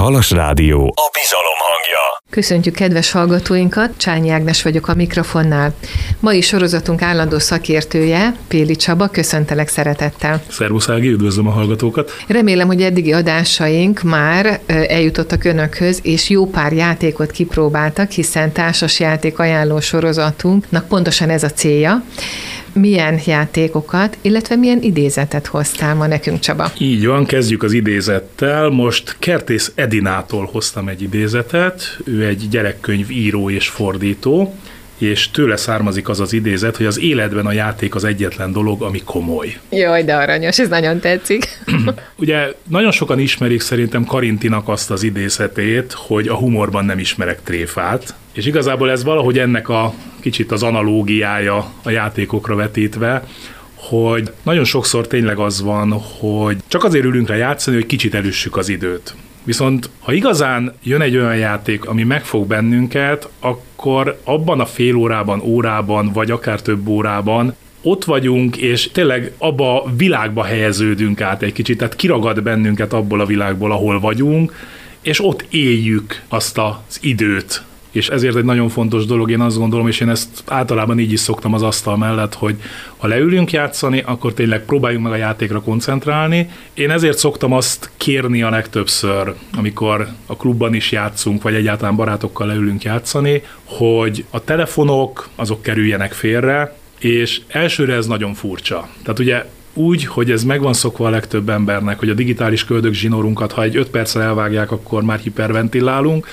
Halas Rádió a bizalom hangja. Köszöntjük kedves hallgatóinkat, Csányi Ágnes vagyok a mikrofonnál. Mai sorozatunk állandó szakértője, Péli Csaba, köszöntelek szeretettel. Szervusz Ági, üdvözlöm a hallgatókat. Remélem, hogy eddigi adásaink már eljutottak önökhöz, és jó pár játékot kipróbáltak, hiszen társasjáték ajánló sorozatunknak pontosan ez a célja milyen játékokat, illetve milyen idézetet hoztál ma nekünk, Csaba? Így van, kezdjük az idézettel. Most Kertész Edinától hoztam egy idézetet. Ő egy gyerekkönyv író és fordító, és tőle származik az az idézet, hogy az életben a játék az egyetlen dolog, ami komoly. Jaj, de aranyos, ez nagyon tetszik. Ugye nagyon sokan ismerik szerintem Karintinak azt az idézetét, hogy a humorban nem ismerek tréfát, és igazából ez valahogy ennek a kicsit az analógiája a játékokra vetítve, hogy nagyon sokszor tényleg az van, hogy csak azért ülünk rá játszani, hogy kicsit elüssük az időt. Viszont ha igazán jön egy olyan játék, ami megfog bennünket, akkor abban a fél órában, órában, vagy akár több órában ott vagyunk, és tényleg abba a világba helyeződünk át egy kicsit, tehát kiragad bennünket abból a világból, ahol vagyunk, és ott éljük azt az időt, és ezért egy nagyon fontos dolog, én azt gondolom, és én ezt általában így is szoktam az asztal mellett, hogy ha leülünk játszani, akkor tényleg próbáljunk meg a játékra koncentrálni. Én ezért szoktam azt kérni a legtöbbször, amikor a klubban is játszunk, vagy egyáltalán barátokkal leülünk játszani, hogy a telefonok azok kerüljenek félre, és elsőre ez nagyon furcsa. Tehát ugye úgy, hogy ez megvan szokva a legtöbb embernek, hogy a digitális köldök zsinórunkat, ha egy 5 percre elvágják, akkor már hiperventilálunk,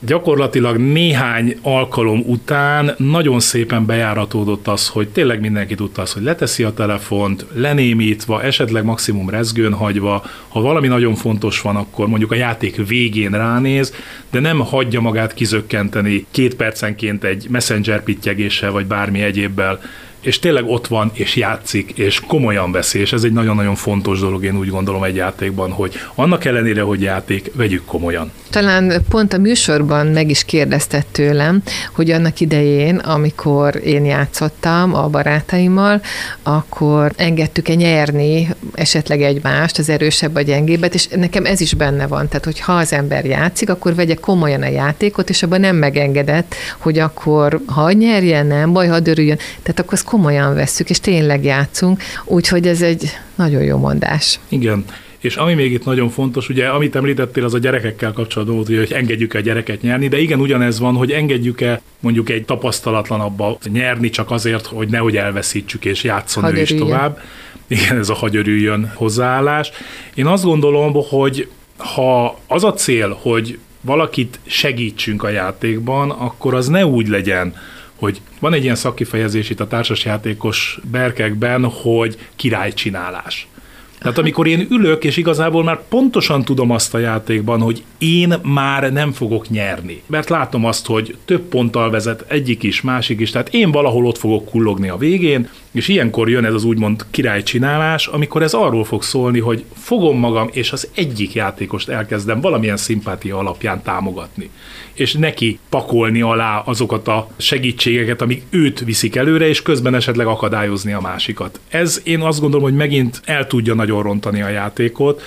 gyakorlatilag néhány alkalom után nagyon szépen bejáratódott az, hogy tényleg mindenki tudta azt, hogy leteszi a telefont, lenémítva, esetleg maximum rezgőn hagyva, ha valami nagyon fontos van, akkor mondjuk a játék végén ránéz, de nem hagyja magát kizökkenteni két percenként egy messenger pittyegéssel vagy bármi egyébbel és tényleg ott van, és játszik, és komolyan veszi, és ez egy nagyon-nagyon fontos dolog, én úgy gondolom egy játékban, hogy annak ellenére, hogy játék, vegyük komolyan. Talán pont a műsorban meg is kérdeztett tőlem, hogy annak idején, amikor én játszottam a barátaimmal, akkor engedtük-e nyerni esetleg egymást, az erősebb vagy gyengébbet, és nekem ez is benne van. Tehát, hogy ha az ember játszik, akkor vegye komolyan a játékot, és abban nem megengedett, hogy akkor ha nyerjen, nem baj, ha dörüljön. Tehát akkor komolyan vesszük, és tényleg játszunk, úgyhogy ez egy nagyon jó mondás. Igen. És ami még itt nagyon fontos, ugye, amit említettél, az a gyerekekkel kapcsolatban volt, hogy engedjük a gyereket nyerni, de igen, ugyanez van, hogy engedjük-e mondjuk egy tapasztalatlanabbba nyerni csak azért, hogy nehogy elveszítsük és játszon ő is tovább. Igen, ez a hagyörüljön hozzáállás. Én azt gondolom, hogy ha az a cél, hogy valakit segítsünk a játékban, akkor az ne úgy legyen, hogy van egy ilyen szakkifejezés itt a társasjátékos berkekben, hogy királycsinálás. Tehát amikor én ülök, és igazából már pontosan tudom azt a játékban, hogy én már nem fogok nyerni. Mert látom azt, hogy több ponttal vezet egyik is, másik is, tehát én valahol ott fogok kullogni a végén, és ilyenkor jön ez az úgymond királycsinálás, amikor ez arról fog szólni, hogy fogom magam, és az egyik játékost elkezdem valamilyen szimpátia alapján támogatni. És neki pakolni alá azokat a segítségeket, amik őt viszik előre, és közben esetleg akadályozni a másikat. Ez én azt gondolom, hogy megint el tudja nagyon rontani a játékot,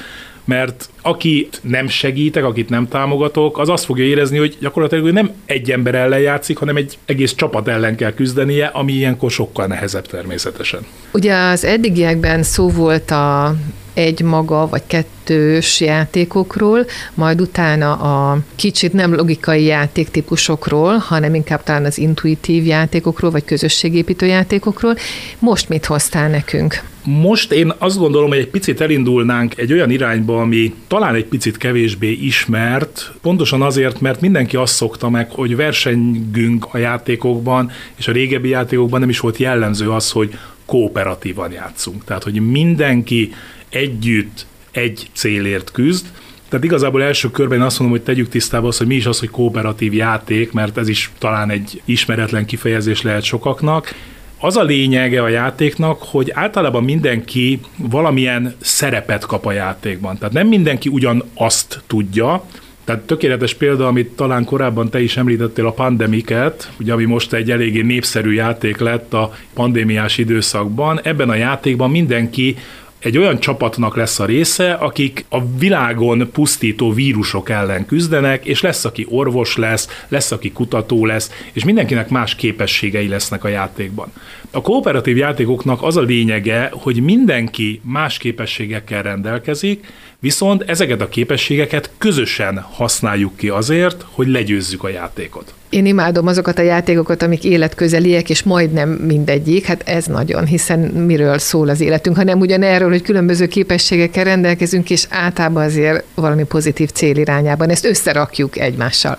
mert akit nem segítek, akit nem támogatok, az azt fogja érezni, hogy gyakorlatilag ő nem egy ember ellen játszik, hanem egy egész csapat ellen kell küzdenie, ami ilyenkor sokkal nehezebb természetesen. Ugye az eddigiekben szó volt a egy maga vagy kettős játékokról, majd utána a kicsit nem logikai játéktípusokról, hanem inkább talán az intuitív játékokról, vagy közösségépítő játékokról. Most mit hoztál nekünk? Most én azt gondolom, hogy egy picit elindulnánk egy olyan irányba, ami talán egy picit kevésbé ismert, pontosan azért, mert mindenki azt szokta meg, hogy versengünk a játékokban, és a régebbi játékokban nem is volt jellemző az, hogy kooperatívan játszunk. Tehát, hogy mindenki együtt egy célért küzd, tehát igazából első körben én azt mondom, hogy tegyük tisztába azt, hogy mi is az, hogy kooperatív játék, mert ez is talán egy ismeretlen kifejezés lehet sokaknak. Az a lényege a játéknak, hogy általában mindenki valamilyen szerepet kap a játékban. Tehát nem mindenki ugyan azt tudja, tehát tökéletes példa, amit talán korábban te is említettél, a pandemiket, ugye, ami most egy eléggé népszerű játék lett a pandémiás időszakban. Ebben a játékban mindenki egy olyan csapatnak lesz a része, akik a világon pusztító vírusok ellen küzdenek, és lesz, aki orvos lesz, lesz, aki kutató lesz, és mindenkinek más képességei lesznek a játékban. A kooperatív játékoknak az a lényege, hogy mindenki más képességekkel rendelkezik, viszont ezeket a képességeket közösen használjuk ki azért, hogy legyőzzük a játékot. Én imádom azokat a játékokat, amik életközeliek, és majdnem mindegyik, hát ez nagyon, hiszen miről szól az életünk, hanem ugyan erről, hogy különböző képességekkel rendelkezünk, és általában azért valami pozitív cél irányában. Ezt összerakjuk egymással.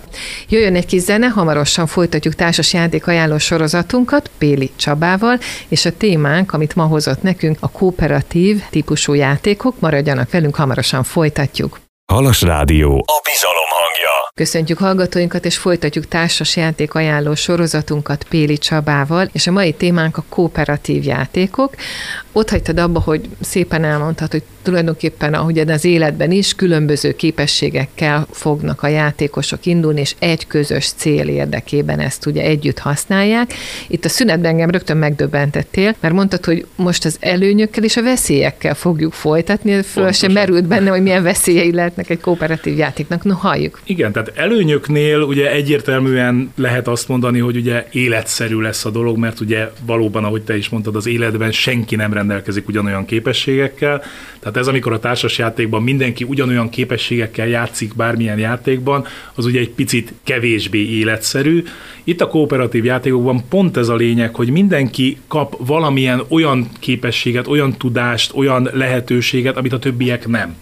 Jöjjön egy kis zene, hamarosan folytatjuk társas játék ajánló sorozatunkat Péli Csabával, és a témánk, amit ma hozott nekünk, a kooperatív típusú játékok. Maradjanak velünk, hamarosan folytatjuk. Halas Rádió. A bizalom. Köszöntjük hallgatóinkat, és folytatjuk társas játék ajánló sorozatunkat Péli Csabával, és a mai témánk a kooperatív játékok. Ott hagytad abba, hogy szépen elmondtad, hogy tulajdonképpen, ahogy az életben is, különböző képességekkel fognak a játékosok indulni, és egy közös cél érdekében ezt ugye együtt használják. Itt a szünetben engem rögtön megdöbbentettél, mert mondtad, hogy most az előnyökkel és a veszélyekkel fogjuk folytatni, föl sem merült benne, hogy milyen veszélyei lehetnek egy kooperatív játéknak. No, halljuk. Igen, tehát előnyöknél ugye egyértelműen lehet azt mondani, hogy ugye életszerű lesz a dolog, mert ugye valóban, ahogy te is mondtad, az életben senki nem rendelkezik ugyanolyan képességekkel. Tehát ez, amikor a társasjátékban mindenki ugyanolyan képességekkel játszik bármilyen játékban, az ugye egy picit kevésbé életszerű. Itt a kooperatív játékokban pont ez a lényeg, hogy mindenki kap valamilyen olyan képességet, olyan tudást, olyan lehetőséget, amit a többiek nem.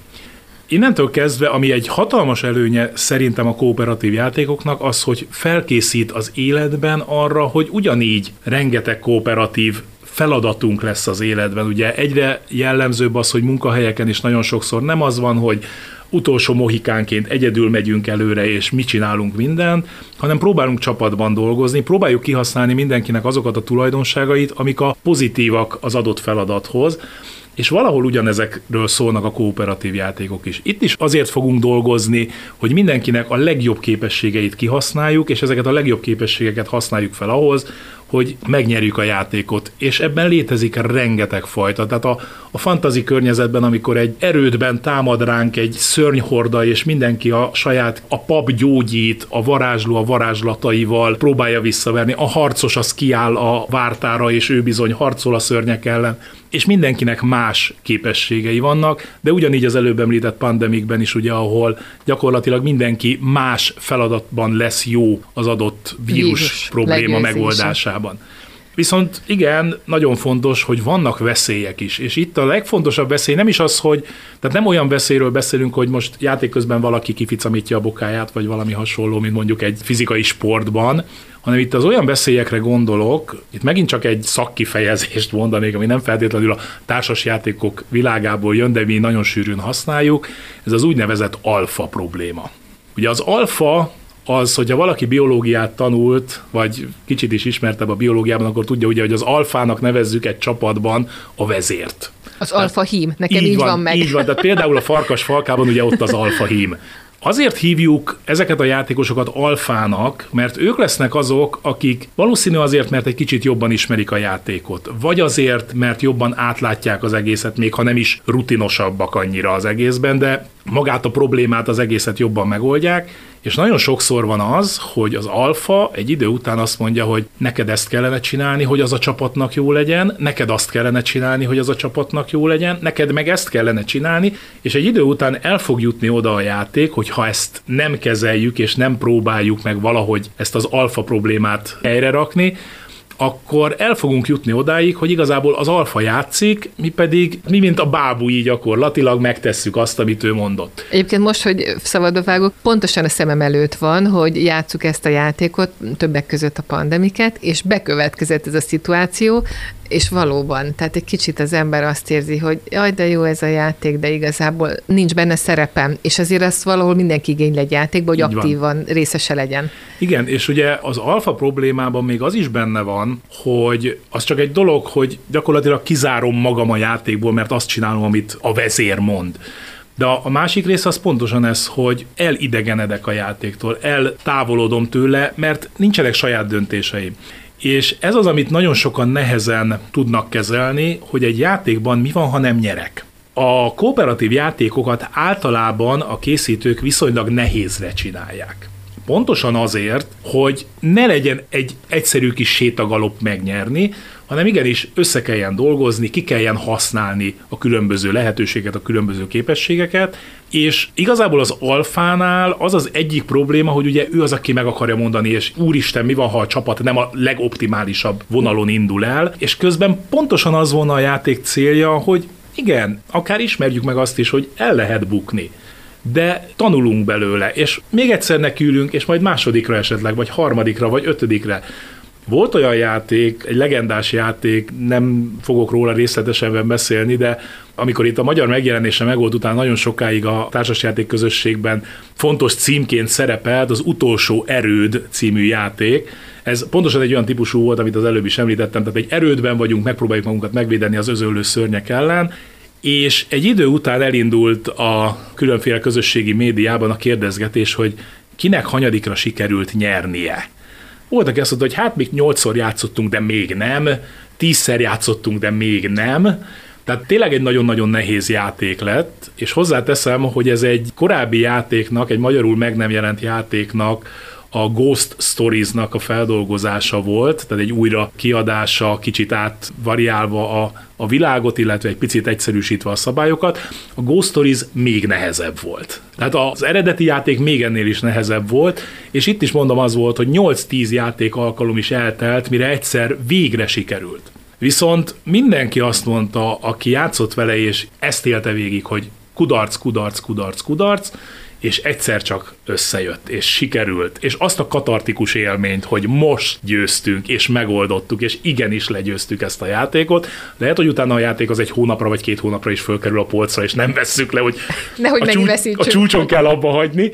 Innentől kezdve, ami egy hatalmas előnye szerintem a kooperatív játékoknak, az, hogy felkészít az életben arra, hogy ugyanígy rengeteg kooperatív feladatunk lesz az életben. Ugye egyre jellemzőbb az, hogy munkahelyeken is nagyon sokszor nem az van, hogy utolsó mohikánként egyedül megyünk előre, és mit csinálunk mindent, hanem próbálunk csapatban dolgozni, próbáljuk kihasználni mindenkinek azokat a tulajdonságait, amik a pozitívak az adott feladathoz, és valahol ugyanezekről szólnak a kooperatív játékok is. Itt is azért fogunk dolgozni, hogy mindenkinek a legjobb képességeit kihasználjuk, és ezeket a legjobb képességeket használjuk fel ahhoz, hogy megnyerjük a játékot, és ebben létezik rengeteg fajta. Tehát a, a fantazi környezetben, amikor egy erődben támad ránk egy szörnyhorda, és mindenki a saját a pap gyógyít, a varázsló a varázslataival próbálja visszaverni, a harcos az kiáll a vártára, és ő bizony harcol a szörnyek ellen, és mindenkinek más képességei vannak, de ugyanígy az előbb említett pandemikben is, ugye, ahol gyakorlatilag mindenki más feladatban lesz jó az adott vírus, vírus probléma megoldásában. Viszont igen, nagyon fontos, hogy vannak veszélyek is, és itt a legfontosabb veszély nem is az, hogy, tehát nem olyan veszélyről beszélünk, hogy most játék közben valaki kificamítja a bokáját, vagy valami hasonló, mint mondjuk egy fizikai sportban, hanem itt az olyan veszélyekre gondolok, itt megint csak egy szakkifejezést mondanék, ami nem feltétlenül a társasjátékok világából jön, de mi nagyon sűrűn használjuk, ez az úgynevezett alfa probléma. Ugye az alfa az, hogyha valaki biológiát tanult, vagy kicsit is ismertebb a biológiában, akkor tudja ugye, hogy az alfának nevezzük egy csapatban a vezért. Az alfa hím, nekem így, így van, van meg. Így van, tehát például a farkas falkában ugye ott az alfa hím. Azért hívjuk ezeket a játékosokat alfának, mert ők lesznek azok, akik valószínű azért, mert egy kicsit jobban ismerik a játékot, vagy azért, mert jobban átlátják az egészet, még ha nem is rutinosabbak annyira az egészben, de magát a problémát, az egészet jobban megoldják, és nagyon sokszor van az, hogy az alfa egy idő után azt mondja, hogy neked ezt kellene csinálni, hogy az a csapatnak jó legyen, neked azt kellene csinálni, hogy az a csapatnak jó legyen, neked meg ezt kellene csinálni, és egy idő után el fog jutni oda a játék, hogy ha ezt nem kezeljük és nem próbáljuk meg valahogy ezt az alfa problémát helyre rakni, akkor el fogunk jutni odáig, hogy igazából az alfa játszik, mi pedig, mi mint a bábúi gyakorlatilag megtesszük azt, amit ő mondott. Egyébként most, hogy szabadba vágok, pontosan a szemem előtt van, hogy játsszuk ezt a játékot, többek között a pandemiket, és bekövetkezett ez a szituáció, és valóban, tehát egy kicsit az ember azt érzi, hogy jaj, de jó ez a játék, de igazából nincs benne szerepem, és azért azt valahol mindenki igény egy játékba, hogy Így aktívan van. részese legyen. Igen, és ugye az alfa problémában még az is benne van, hogy az csak egy dolog, hogy gyakorlatilag kizárom magam a játékból, mert azt csinálom, amit a vezér mond. De a másik rész az pontosan ez, hogy elidegenedek a játéktól, eltávolodom tőle, mert nincsenek saját döntéseim. És ez az, amit nagyon sokan nehezen tudnak kezelni, hogy egy játékban mi van, ha nem nyerek. A kooperatív játékokat általában a készítők viszonylag nehézre csinálják. Pontosan azért, hogy ne legyen egy egyszerű kis sétagalop megnyerni, hanem igenis össze kelljen dolgozni, ki kelljen használni a különböző lehetőséget, a különböző képességeket, és igazából az alfánál az az egyik probléma, hogy ugye ő az, aki meg akarja mondani, és úristen, mi van, ha a csapat nem a legoptimálisabb vonalon indul el, és közben pontosan az volna a játék célja, hogy igen, akár ismerjük meg azt is, hogy el lehet bukni de tanulunk belőle, és még egyszer nekülünk, és majd másodikra esetleg, vagy harmadikra, vagy ötödikre. Volt olyan játék, egy legendás játék, nem fogok róla részletesen beszélni, de amikor itt a magyar megjelenése megvolt után nagyon sokáig a társasjáték közösségben fontos címként szerepelt az Utolsó Erőd című játék. Ez pontosan egy olyan típusú volt, amit az előbb is említettem, tehát egy erődben vagyunk, megpróbáljuk magunkat megvédeni az özöllő szörnyek ellen, és egy idő után elindult a különféle közösségi médiában a kérdezgetés, hogy kinek hanyadikra sikerült nyernie. Volt, aki azt mondta, hogy hát még nyolcszor játszottunk, de még nem, tízszer játszottunk, de még nem. Tehát tényleg egy nagyon-nagyon nehéz játék lett, és hozzáteszem, hogy ez egy korábbi játéknak, egy magyarul meg nem jelent játéknak a Ghost Stories-nak a feldolgozása volt, tehát egy újra kiadása, kicsit átvariálva a, a világot, illetve egy picit egyszerűsítve a szabályokat. A Ghost Stories még nehezebb volt. Tehát az eredeti játék még ennél is nehezebb volt, és itt is mondom az volt, hogy 8-10 játék alkalom is eltelt, mire egyszer végre sikerült. Viszont mindenki azt mondta, aki játszott vele, és ezt élte végig, hogy kudarc, kudarc, kudarc, kudarc, és egyszer csak összejött, és sikerült, és azt a katartikus élményt, hogy most győztünk, és megoldottuk, és igenis legyőztük ezt a játékot. Lehet, hogy utána a játék az egy hónapra vagy két hónapra is fölkerül a polcra, és nem vesszük le, hogy Nehogy a, csúcs, a csúcson kell abba hagyni,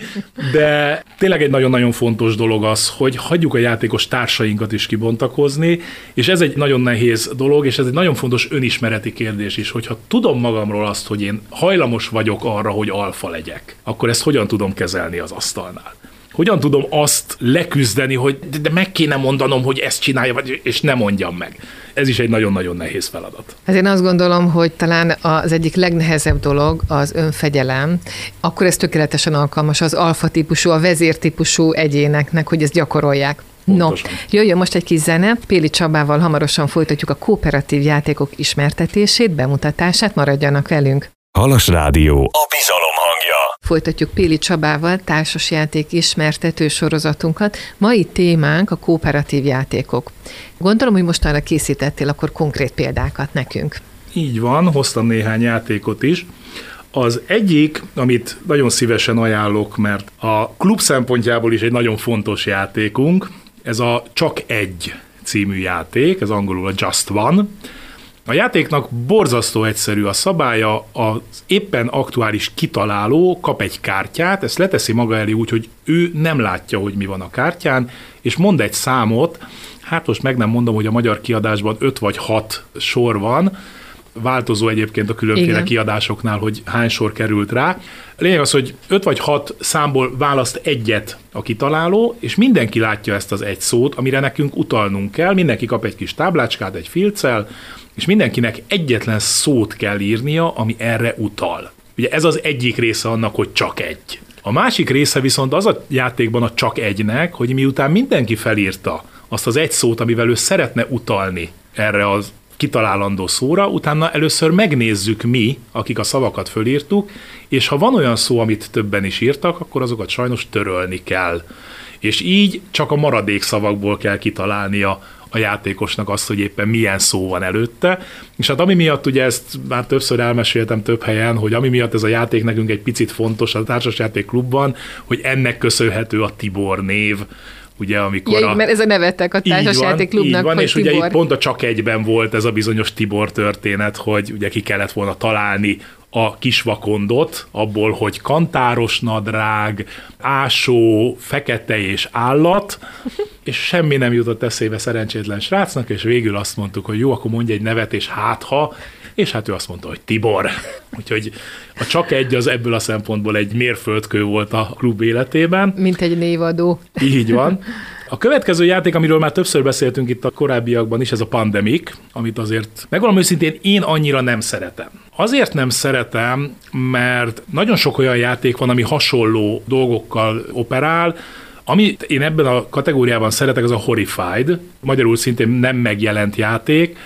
de tényleg egy nagyon-nagyon fontos dolog az, hogy hagyjuk a játékos társainkat is kibontakozni, és ez egy nagyon nehéz dolog, és ez egy nagyon fontos önismereti kérdés is, hogyha tudom magamról azt, hogy én hajlamos vagyok arra, hogy alfa legyek, akkor ezt hogyan tudom kezelni az asztalnál? Hogyan tudom azt leküzdeni, hogy de, de meg kéne mondanom, hogy ezt csinálja, vagy, és ne mondjam meg. Ez is egy nagyon-nagyon nehéz feladat. Hát én azt gondolom, hogy talán az egyik legnehezebb dolog az önfegyelem, akkor ez tökéletesen alkalmas az alfa típusú, a vezértípusú egyéneknek, hogy ezt gyakorolják. Pontosan. No, jöjjön most egy kis zene. Péli Csabával hamarosan folytatjuk a kooperatív játékok ismertetését, bemutatását, maradjanak velünk. Halas Rádió. A bizalom. Folytatjuk Péli Csabával társasjáték ismertető sorozatunkat. Mai témánk a kooperatív játékok. Gondolom, hogy mostanra készítettél akkor konkrét példákat nekünk. Így van, hoztam néhány játékot is. Az egyik, amit nagyon szívesen ajánlok, mert a klub szempontjából is egy nagyon fontos játékunk, ez a Csak egy című játék, ez angolul a Just One. A játéknak borzasztó egyszerű a szabálya, az éppen aktuális kitaláló kap egy kártyát, ezt leteszi maga elé úgy, hogy ő nem látja, hogy mi van a kártyán, és mond egy számot, hát most meg nem mondom, hogy a magyar kiadásban 5 vagy 6 sor van, változó egyébként a különféle Igen. kiadásoknál, hogy hány sor került rá. Lényeg az, hogy 5 vagy 6 számból választ egyet a kitaláló, és mindenki látja ezt az egy szót, amire nekünk utalnunk kell, mindenki kap egy kis táblácskát, egy filccel, és mindenkinek egyetlen szót kell írnia, ami erre utal. Ugye ez az egyik része annak, hogy csak egy. A másik része viszont az a játékban a csak egynek, hogy miután mindenki felírta azt az egy szót, amivel ő szeretne utalni erre az kitalálandó szóra, utána először megnézzük mi, akik a szavakat fölírtuk, és ha van olyan szó, amit többen is írtak, akkor azokat sajnos törölni kell. És így csak a maradék szavakból kell kitalálnia a játékosnak azt, hogy éppen milyen szó van előtte. És hát ami miatt ugye ezt már többször elmeséltem több helyen, hogy ami miatt ez a játék nekünk egy picit fontos a társasjáték klubban, hogy ennek köszönhető a Tibor név, ugye amikor ja, a... mert ez a nevettek a társasjáték klubnak, így van, hogy és Tibor. ugye itt pont a csak egyben volt ez a bizonyos Tibor történet, hogy ugye ki kellett volna találni a kisvakondot, abból, hogy kantáros nadrág, ásó, fekete és állat, és semmi nem jutott eszébe szerencsétlen srácnak, és végül azt mondtuk, hogy jó, akkor mondj egy nevet, és hát ha, és hát ő azt mondta, hogy Tibor. Úgyhogy a csak egy az ebből a szempontból egy mérföldkő volt a klub életében. Mint egy névadó. Így van. A következő játék, amiről már többször beszéltünk itt a korábbiakban is, ez a Pandemic, amit azért megvalom őszintén én annyira nem szeretem. Azért nem szeretem, mert nagyon sok olyan játék van, ami hasonló dolgokkal operál, amit én ebben a kategóriában szeretek, az a Horrified, magyarul szintén nem megjelent játék,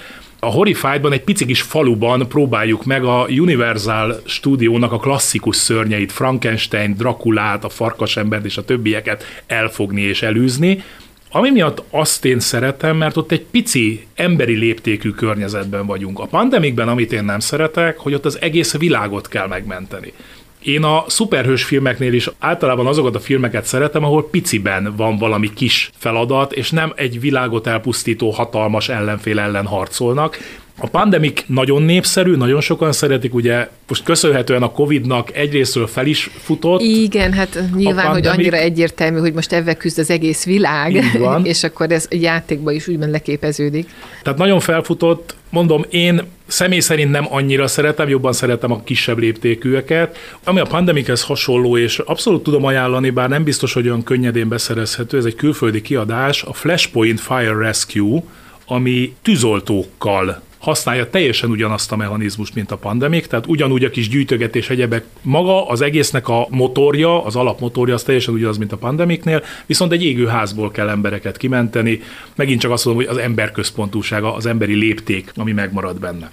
a Horrified-ban egy pici kis faluban próbáljuk meg a Universal stúdiónak a klasszikus szörnyeit, Frankenstein, Drakulát, a farkasembert és a többieket elfogni és elűzni, ami miatt azt én szeretem, mert ott egy pici emberi léptékű környezetben vagyunk. A pandemikben, amit én nem szeretek, hogy ott az egész világot kell megmenteni. Én a szuperhős filmeknél is általában azokat a filmeket szeretem, ahol piciben van valami kis feladat, és nem egy világot elpusztító hatalmas ellenfél ellen harcolnak. A pandemik nagyon népszerű, nagyon sokan szeretik, ugye most köszönhetően a Covid-nak egyrésztről fel is futott. Igen, hát nyilván, pandemik... hogy annyira egyértelmű, hogy most ebben küzd az egész világ, és akkor ez játékba is úgymond leképeződik. Tehát nagyon felfutott, mondom, én személy szerint nem annyira szeretem, jobban szeretem a kisebb léptékűeket. Ami a pandemikhez hasonló, és abszolút tudom ajánlani, bár nem biztos, hogy olyan könnyedén beszerezhető, ez egy külföldi kiadás, a Flashpoint Fire Rescue, ami tűzoltókkal használja teljesen ugyanazt a mechanizmust, mint a pandemik, tehát ugyanúgy a kis gyűjtögetés egyebek. Maga az egésznek a motorja, az alapmotorja az teljesen ugyanaz, mint a pandemiknél, viszont egy égő házból kell embereket kimenteni. Megint csak azt mondom, hogy az emberközpontúsága, az emberi lépték, ami megmarad benne.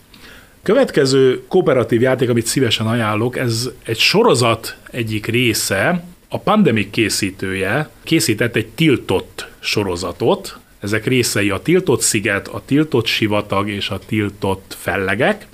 Következő kooperatív játék, amit szívesen ajánlok, ez egy sorozat egyik része, a Pandemic készítője készített egy tiltott sorozatot, ezek részei a tiltott sziget, a tiltott sivatag és a tiltott fellegek.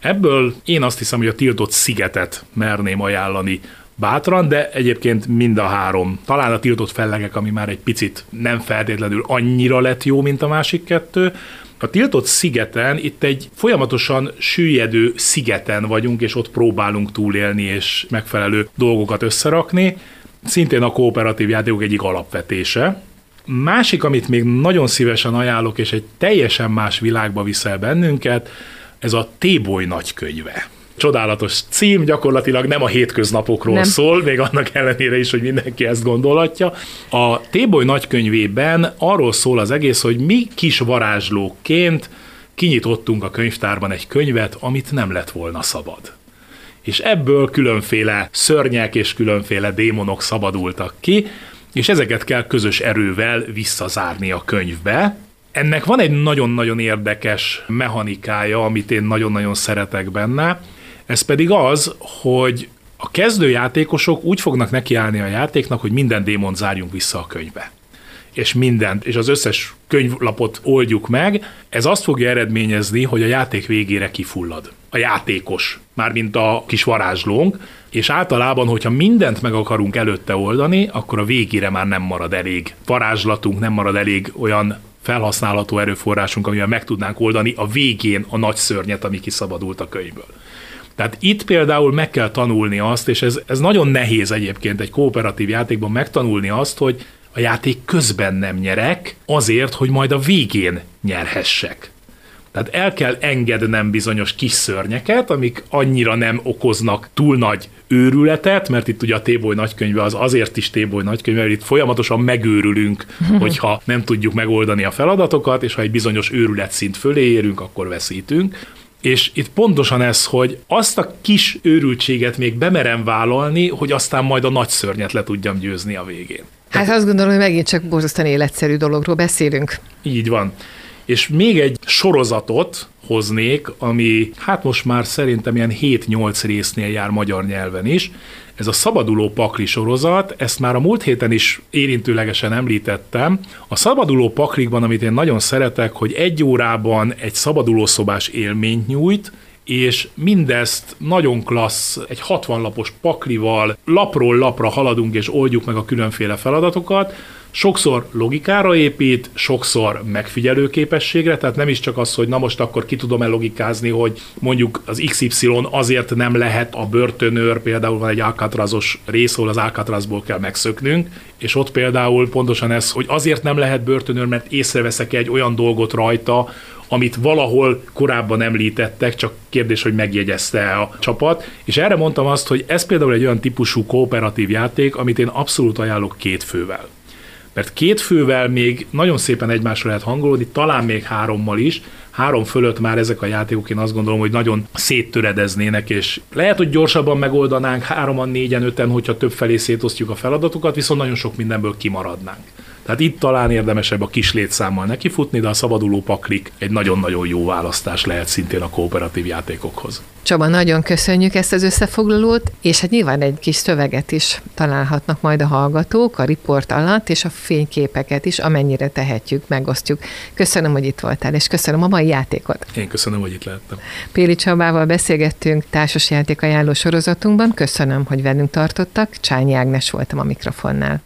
Ebből én azt hiszem, hogy a tiltott szigetet merném ajánlani bátran, de egyébként mind a három. Talán a tiltott fellegek, ami már egy picit nem feltétlenül annyira lett jó, mint a másik kettő. A tiltott szigeten itt egy folyamatosan süllyedő szigeten vagyunk, és ott próbálunk túlélni és megfelelő dolgokat összerakni. Szintén a kooperatív játékok egyik alapvetése. Másik, amit még nagyon szívesen ajánlok, és egy teljesen más világba viszel bennünket, ez a Téboly nagykönyve csodálatos cím, gyakorlatilag nem a hétköznapokról nem. szól, még annak ellenére is, hogy mindenki ezt gondolhatja. A Téboly nagykönyvében arról szól az egész, hogy mi kis varázslóként kinyitottunk a könyvtárban egy könyvet, amit nem lett volna szabad. És ebből különféle szörnyek és különféle démonok szabadultak ki, és ezeket kell közös erővel visszazárni a könyvbe. Ennek van egy nagyon-nagyon érdekes mechanikája, amit én nagyon-nagyon szeretek benne, ez pedig az, hogy a kezdőjátékosok úgy fognak nekiállni a játéknak, hogy minden démon zárjunk vissza a könyvbe és mindent, és az összes könyvlapot oldjuk meg, ez azt fogja eredményezni, hogy a játék végére kifullad. A játékos, mármint a kis varázslónk, és általában, hogyha mindent meg akarunk előtte oldani, akkor a végére már nem marad elég varázslatunk, nem marad elég olyan felhasználható erőforrásunk, amivel meg tudnánk oldani a végén a nagy szörnyet, ami kiszabadult a könyvből. Tehát itt például meg kell tanulni azt, és ez, ez nagyon nehéz egyébként egy kooperatív játékban megtanulni azt, hogy a játék közben nem nyerek, azért, hogy majd a végén nyerhessek. Tehát el kell engednem bizonyos kis szörnyeket, amik annyira nem okoznak túl nagy őrületet, mert itt ugye a Téboly nagykönyve az azért is Téboly nagykönyve, mert itt folyamatosan megőrülünk, hogyha nem tudjuk megoldani a feladatokat, és ha egy bizonyos őrület szint fölé érünk, akkor veszítünk. És itt pontosan ez, hogy azt a kis őrültséget még bemerem vállalni, hogy aztán majd a nagy szörnyet le tudjam győzni a végén. Hát azt gondolom, hogy megint csak borzasztóan életszerű dologról beszélünk. Így van. És még egy sorozatot hoznék, ami hát most már szerintem ilyen 7-8 résznél jár magyar nyelven is. Ez a Szabaduló Pakli sorozat, ezt már a múlt héten is érintőlegesen említettem. A Szabaduló Paklikban, amit én nagyon szeretek, hogy egy órában egy szabadulószobás élményt nyújt, és mindezt nagyon klassz, egy 60 lapos paklival lapról lapra haladunk és oldjuk meg a különféle feladatokat, sokszor logikára épít, sokszor megfigyelő képességre, tehát nem is csak az, hogy na most akkor ki tudom elogikázni, hogy mondjuk az XY azért nem lehet a börtönőr, például van egy Alcatrazos rész, ahol az Alcatrazból kell megszöknünk, és ott például pontosan ez, hogy azért nem lehet börtönőr, mert észreveszek egy olyan dolgot rajta, amit valahol korábban említettek, csak kérdés, hogy megjegyezte a csapat. És erre mondtam azt, hogy ez például egy olyan típusú kooperatív játék, amit én abszolút ajánlok két fővel. Mert két fővel még nagyon szépen egymásra lehet hangolódni, talán még hárommal is, három fölött már ezek a játékok én azt gondolom, hogy nagyon széttöredeznének, és lehet, hogy gyorsabban megoldanánk hároman, négyen, öten, hogyha több felé szétosztjuk a feladatokat, viszont nagyon sok mindenből kimaradnánk. Tehát itt talán érdemesebb a kis létszámmal nekifutni, de a szabaduló paklik egy nagyon-nagyon jó választás lehet szintén a kooperatív játékokhoz. Csaba, nagyon köszönjük ezt az összefoglalót, és hát nyilván egy kis szöveget is találhatnak majd a hallgatók a riport alatt, és a fényképeket is, amennyire tehetjük, megosztjuk. Köszönöm, hogy itt voltál, és köszönöm a mai játékot. Én köszönöm, hogy itt lehettem. Péli Csabával beszélgettünk társasjáték ajánló sorozatunkban. Köszönöm, hogy velünk tartottak. Csányi Ágnes voltam a mikrofonnál.